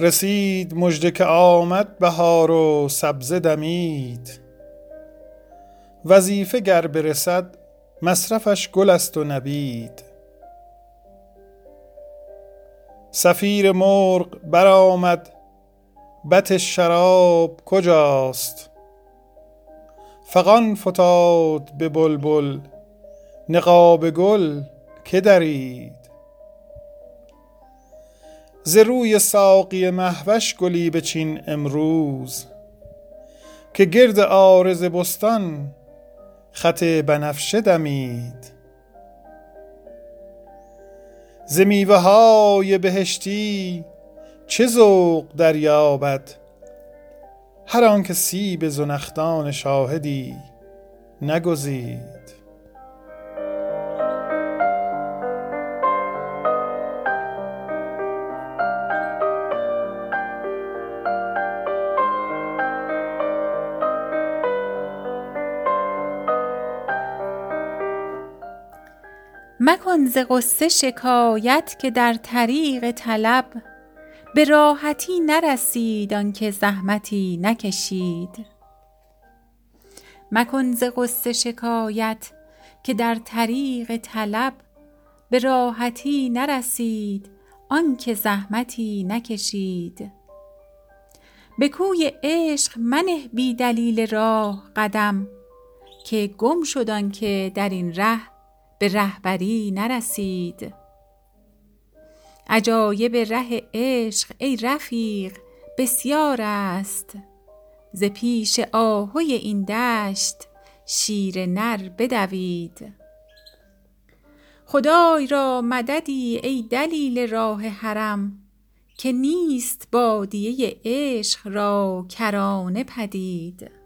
رسید مژده که آمد بهار و سبزه دمید. وظیفه گر برسد مصرفش گل است و نبید. صفیر مرغ برآمد بط شراب کجاست؟ فغان فتاد به بلبل نقاب گل که درید؟ ز روی ساقی مهوش گلی بچین امروز که گرد عارض بستان خط بنفشه دمید. ز میوه های بهشتی چه ذوق دریابد هر آن که سیب زنخدان شاهدی نگزید. مکن ز غصه شکایت که در طریق طلب به راحتی نرسید آنکه زحمتی نکشید. مکن ز غصه شکایت که در طریق طلب به راحتی نرسید آنکه زحمتی نکشید. به کوی عشق منه بی دلیل راه قدم که گم شد آنکه درین ره به رهبری نرسید. عجایب ره عشق ای رفیق بسیار است. ز پیش آهوی این دشت شیر نر بدوید. خدای را مددی ای دلیل راه حرم که نیست بادیه عشق را کرانه پدید.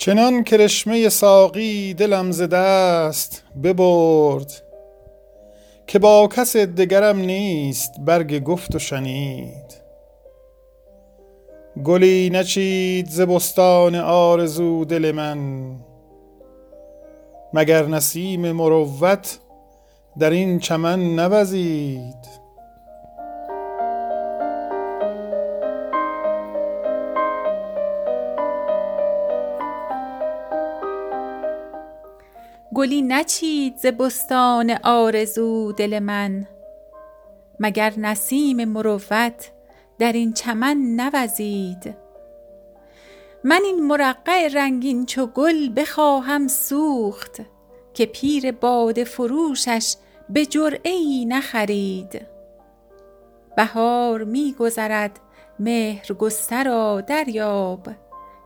چنان کرشمه ساقی دلم ز دست ببرد که با کس دگرم نیست برگ گفت و شنید. گلی نچید ز بستان آرزو دل من مگر نسیم مروت درین چمن نوزید؟ گلی نچید ز بستان آرزو دل من. مگر نسیم مروت درین چمن نوزید؟ من این مرقع رنگین چو گل بخواهم سوخت که پیر باده فروشش به جرعه ای نخرید. بهار می گذرد مهرگسترا دریاب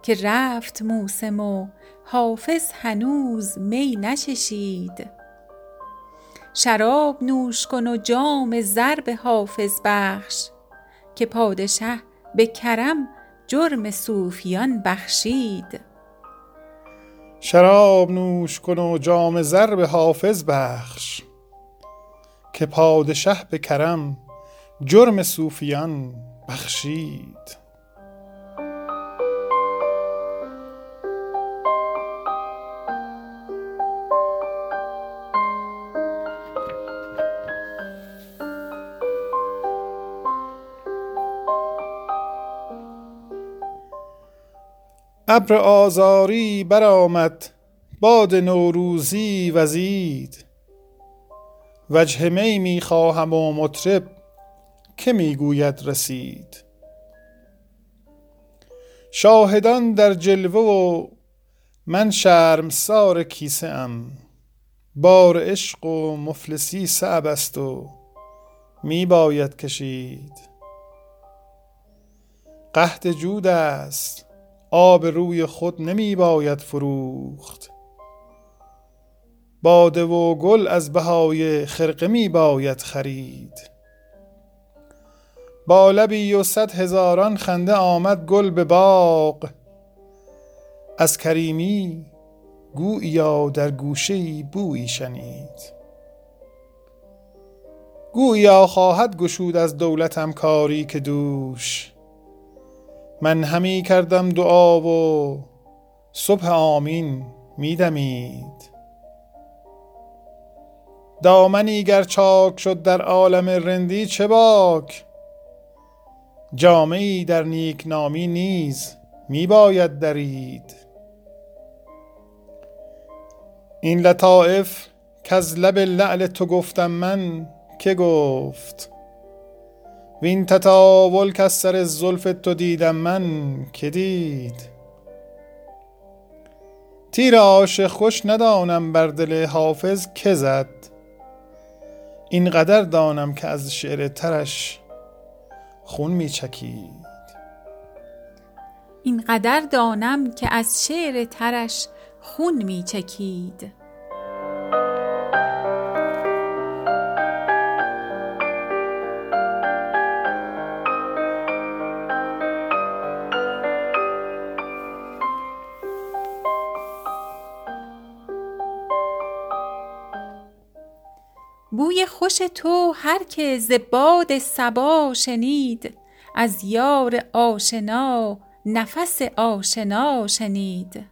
که رفت موسم و حافظ هنوز می نچشید شراب نوش کن و جام زر به حافظ بخش که پادشه به کرم جرم صوفیان بخشید. شراب نوش کن و جام زر به حافظ بخش که پادشه به کرم جرم صوفیان بخشید. ابر آذاری برآمد باد نوروزی وزید. وجه می می خواهم و مطرب که می گوید رسید. شاهدان در جلوه و من شرمسار کیسه ام. بار عشق و مفلسی صعب است و می باید کشید. قحط جود است. آب روی خود نمی باید فروخت. باده و گل از بهای خرقه می باید خرید. با لبی و صد هزاران خنده آمد گل به باغ. از کریمی گوییا در گوشه بویی شنید. گویا خواهد گشود از دولتم کاری که دوش. من همی کردم دعا و صبح آمین میدمید دامنی گر چاک شد در عالم رندی چه باک؟ جامعی در نیک نامی نیز می باید درید. این لطائف از لب لعل تو گفتم من که گفت؟ وین تطاول که سر زلف تو دیدم من که دید. تیر عاشق خوش ندانم بر دل حافظ که زد. این قدر دانم که از شعر ترش خون می چکید. این قدر دانم که از شعر ترش خون می چکید. بوی خوش تو هر که ز باد صبا شنید از یار آشنا نفس آشنا شنید.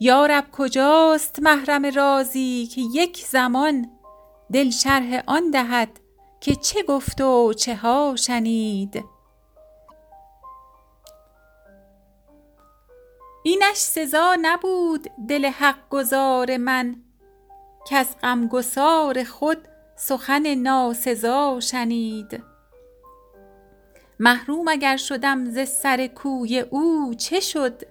یارب کجاست محرم رازی که یک زمان دل شرح آن دهد که چه گفت و چه ها شنید. اینش سزا نبود دل حق گزار من کز غمگسار خود سخن ناسزا شنید. محروم اگر شدم ز سر کوی او چه شد؟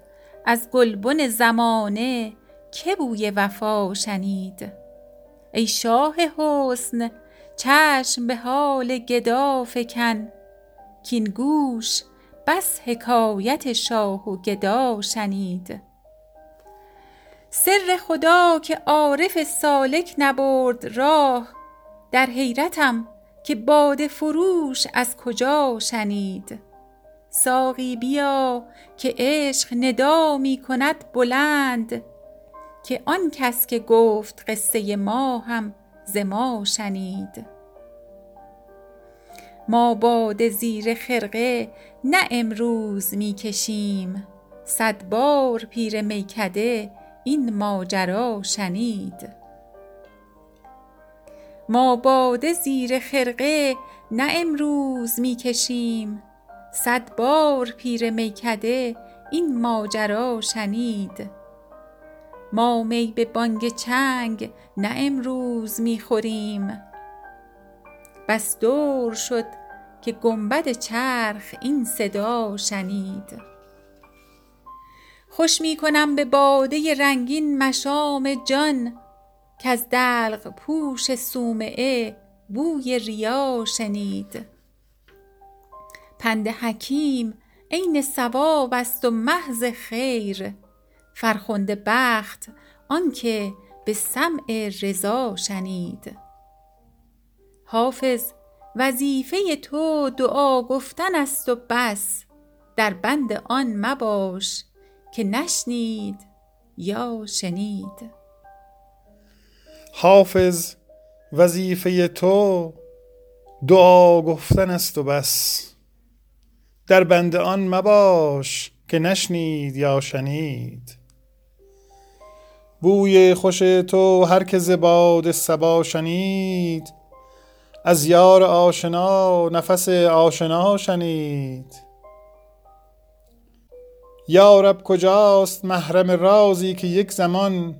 از گلبن زمانه که بوی وفا شنید. ای شاه حسن چشم به حال گدا فکن. کین گوش بس حکایت شاه و گدا شنید. سر خدا که عارف سالک نبرد راه در حیرتم که باده فروش از کجا شنید. ساقی بیا که عشق ندا می کند بلند که آن کس که گفت قصه ما هم ز ما شنید. ما باده زیر خرقه نه امروز می کشیم صد بار پیر میکده این ماجرا شنید. ما باده زیر خرقه نه امروز می کشیم صد بار پیر میکده این ماجرا شنید. ما می به بانگ چنگ نه امروز می خوریم بس دور شد که گنبد چرخ این صدا شنید. خوش می کنم به باده رنگین مشام جان کز دلق پوش صومعه بوی ریا شنید. پند حکیم عین صواب است و محض خیر فرخنده بخت آنکه به سمع رضا شنید. حافظ وظیفه تو دعا گفتن است و بس در بند آن مباش که نشنید یا شنید. حافظ وظیفه تو دعا گفتن است و بس. در بند آن مباش که نشنید یا شنید. بوی خوش تو هر که ز باد صبا شنید از یار آشنا نفس آشنا شنید. یارب کجاست محرم رازی که یک زمان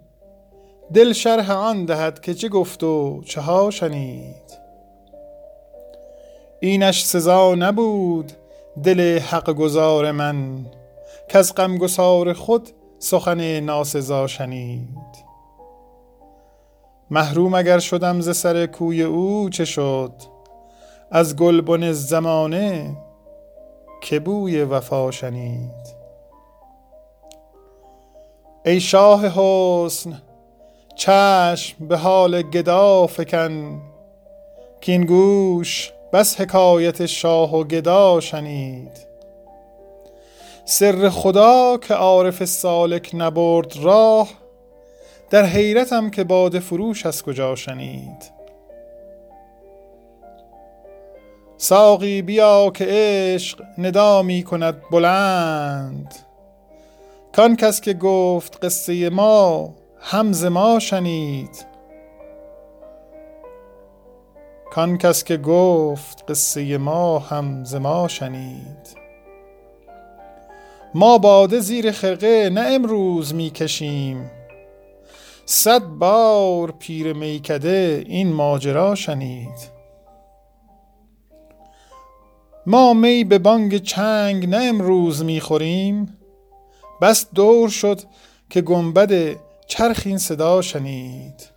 دل شرح آن دهد که چه گفت و چه ها شنید. اینش سزا نبود دل حق گزار من از غمگسار خود سخن ناسزا شنید. محروم اگر شدم ز سر کوی او چه شد؟ از گلبن زمانه که بوی وفا شنید. ای شاه حسن چشم به حال گدا فکن کین گوش بس حکایت شاه و گدا شنید. سر خدا که عارف سالک نبرد راه در حیرتم که باد فروش از کجا شنید. ساقی بیا که عشق ندا می کند بلند. کان کس که گفت قصه ما همز ما شنید. کان کس که گفت قصه ما همز ما شنید. ما باده زیر خرقه نه امروز می کشیم صد بار پیر میکده این ماجرا شنید. ما می به بانگ چنگ نه امروز می‌خوریم. بس دور شد که گنبد چرخ این صدا شنید.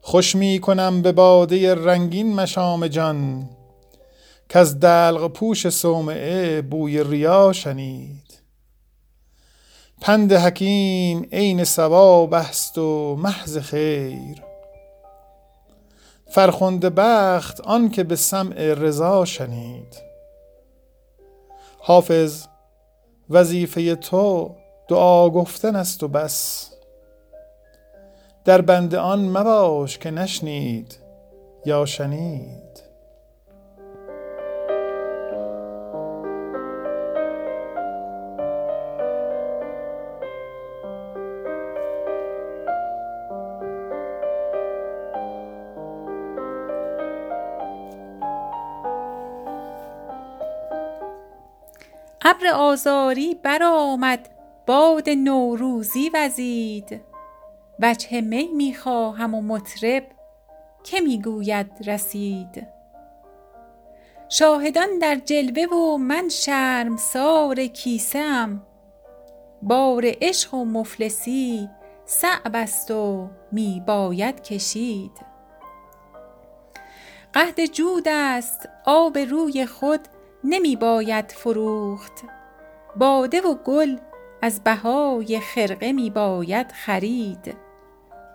خوش می کنم به باده رنگین مشام جان که از دلق پوش صومعه بوی ریا شنید. پند حکیم عین ثواب است و محض خیر. فرخنده بخت آن که به سمع رضا شنید. حافظ وظیفه تو دعا گفتن است و بس. در بند آن مباش که نشنید یا شنید. ابر آذاری برآمد باد نوروزی وزید. وجه می می خواهم و مطرب که می گوید رسید. شاهدان در جلوه و من شرمسار کیسه ام بار عشق و مفلسی صعب است و می باید کشید. قحط جود است آب روی خود نمی باید فروخت. باده و گل از بهای خرقه می باید خرید.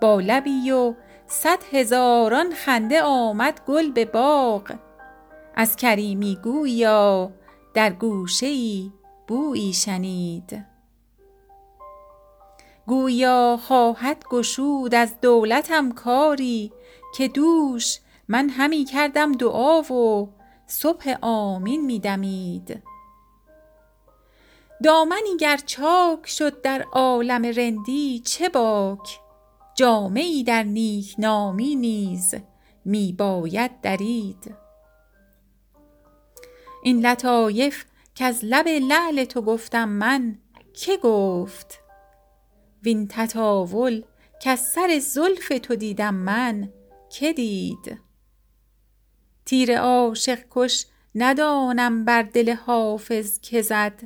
با لبی و صد هزاران خنده آمد گل به باغ. از کریمی گوییا در گوشه ای بویی شنید. گوییا خواهد گشود از دولتم کاری که دوش من همی کردم دعا و صبح آمین می دمید. دامنی گر چاک شد در عالم رندی چه باک؟ جامه ای در نیکنامی نیز می باید درید. این لطایف کز لب لعل تو گفتم من که گفت؟ وین تطاول کز سر زلف تو دیدم من که دید؟ تیر عاشق کش ندانم بر دل حافظ که زد.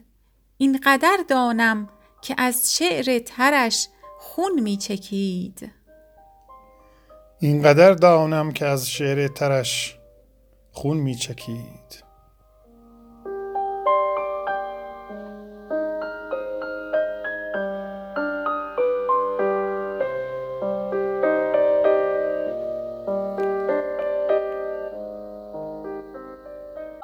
این قدر دانم که از شعر ترش خون می چکید. این قدر دانم که از شعر ترش خون می چکید.